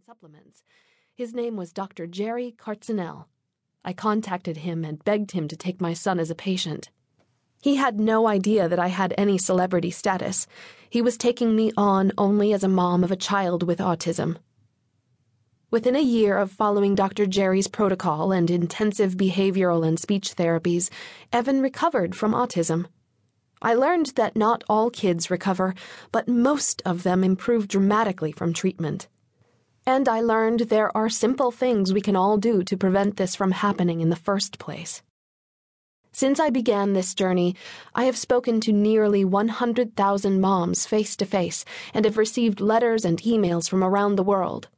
and supplements. His name was Dr. Jerry Kartzinel. I contacted him and begged him to take my son as a patient. He had no idea that I had any celebrity status. He was taking me on only as a mom of a child with autism. Within a year of following Dr. Jerry's protocol and intensive behavioral and speech therapies, Evan recovered from autism. I learned that not all kids recover, but most of them improve dramatically from treatment. And I learned there are simple things we can all do to prevent this from happening in the first place. Since I began this journey, I have spoken to nearly 100,000 moms face to face and have received letters and emails from around the world.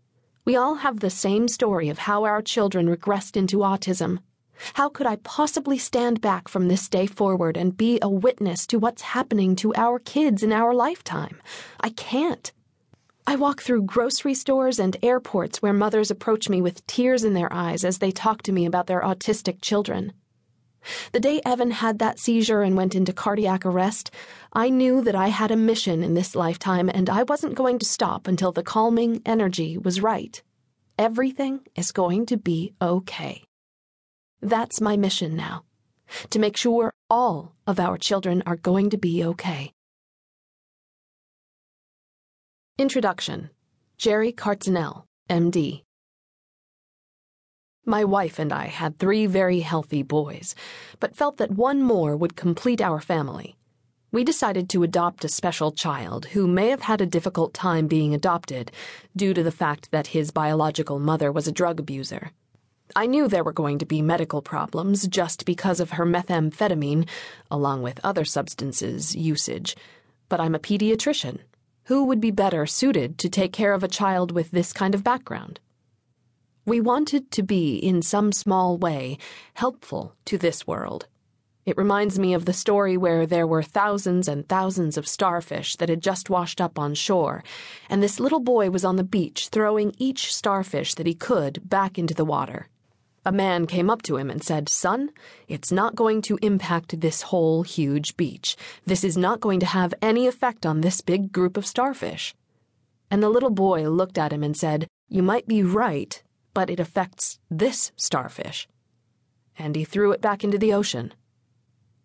We all have the same story of how our children regressed into autism. How could I possibly stand back from this day forward and be a witness to what's happening to our kids in our lifetime? I can't. I walk through grocery stores and airports where mothers approach me with tears in their eyes as they talk to me about their autistic children. The day Evan had that seizure and went into cardiac arrest, I knew that I had a mission in this lifetime and I wasn't going to stop until the calming energy was right. Everything is going to be okay. That's my mission now to make sure all of our children are going to be okay. Introduction Jerry Kartzinel, MD. My wife and I had three very healthy boys, but felt that one more would complete our family. We decided to adopt a special child who may have had a difficult time being adopted due to the fact that his biological mother was a drug abuser. I knew there were going to be medical problems just because of her methamphetamine, along with other substances, usage, but I'm a pediatrician. Who would be better suited to take care of a child with this kind of background? We wanted to be, in some small way, helpful to this world. It reminds me of the story where there were thousands and thousands of starfish that had just washed up on shore, and this little boy was on the beach throwing each starfish that he could back into the water. A man came up to him and said, Son, it's not going to impact this whole huge beach. This is not going to have any effect on this big group of starfish. And the little boy looked at him and said, You might be right, but it affects this starfish. And he threw it back into the ocean.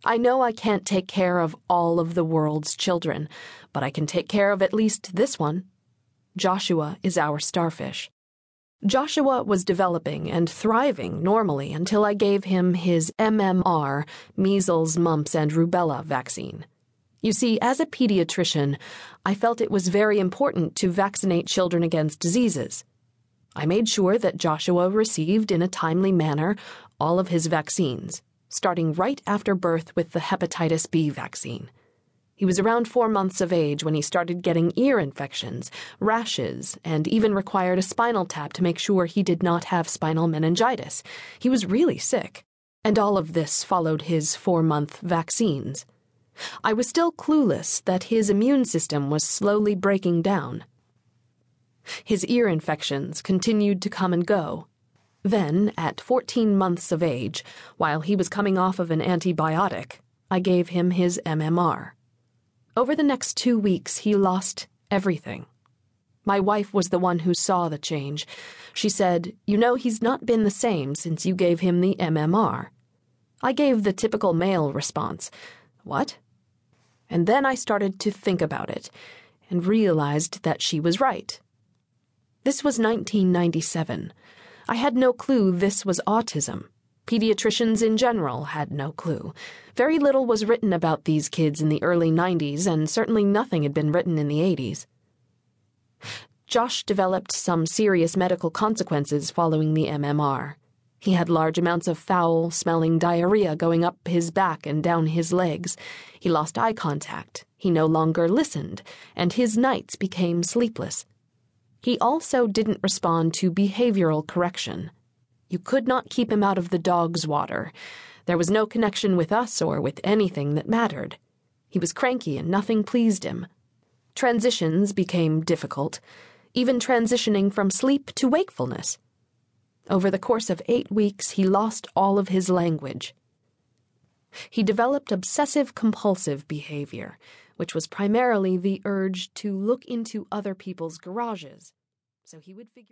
I know I can't take care of all of the world's children, but I can take care of at least this one. Joshua is our starfish. Joshua was developing and thriving normally until I gave him his MMR, measles, mumps, and rubella vaccine. You see, as a pediatrician, I felt it was very important to vaccinate children against diseases. I made sure that Joshua received in a timely manner all of his vaccines, starting right after birth with the hepatitis B vaccine. He was around four months of age when he started getting ear infections, rashes, and even required a spinal tap to make sure he did not have spinal meningitis. He was really sick. And all of this followed his four month vaccines. I was still clueless that his immune system was slowly breaking down. His ear infections continued to come and go. Then, at 14 months of age, while he was coming off of an antibiotic, I gave him his MMR. Over the next two weeks, he lost everything. My wife was the one who saw the change. She said, You know, he's not been the same since you gave him the MMR. I gave the typical male response What? And then I started to think about it and realized that she was right. This was 1997. I had no clue this was autism. Pediatricians in general had no clue. Very little was written about these kids in the early 90s, and certainly nothing had been written in the 80s. Josh developed some serious medical consequences following the MMR. He had large amounts of foul smelling diarrhea going up his back and down his legs. He lost eye contact. He no longer listened, and his nights became sleepless. He also didn't respond to behavioral correction. You could not keep him out of the dog's water. There was no connection with us or with anything that mattered. He was cranky and nothing pleased him. Transitions became difficult, even transitioning from sleep to wakefulness. Over the course of eight weeks, he lost all of his language. He developed obsessive compulsive behavior which was primarily the urge to look into other people's garages. So he would figure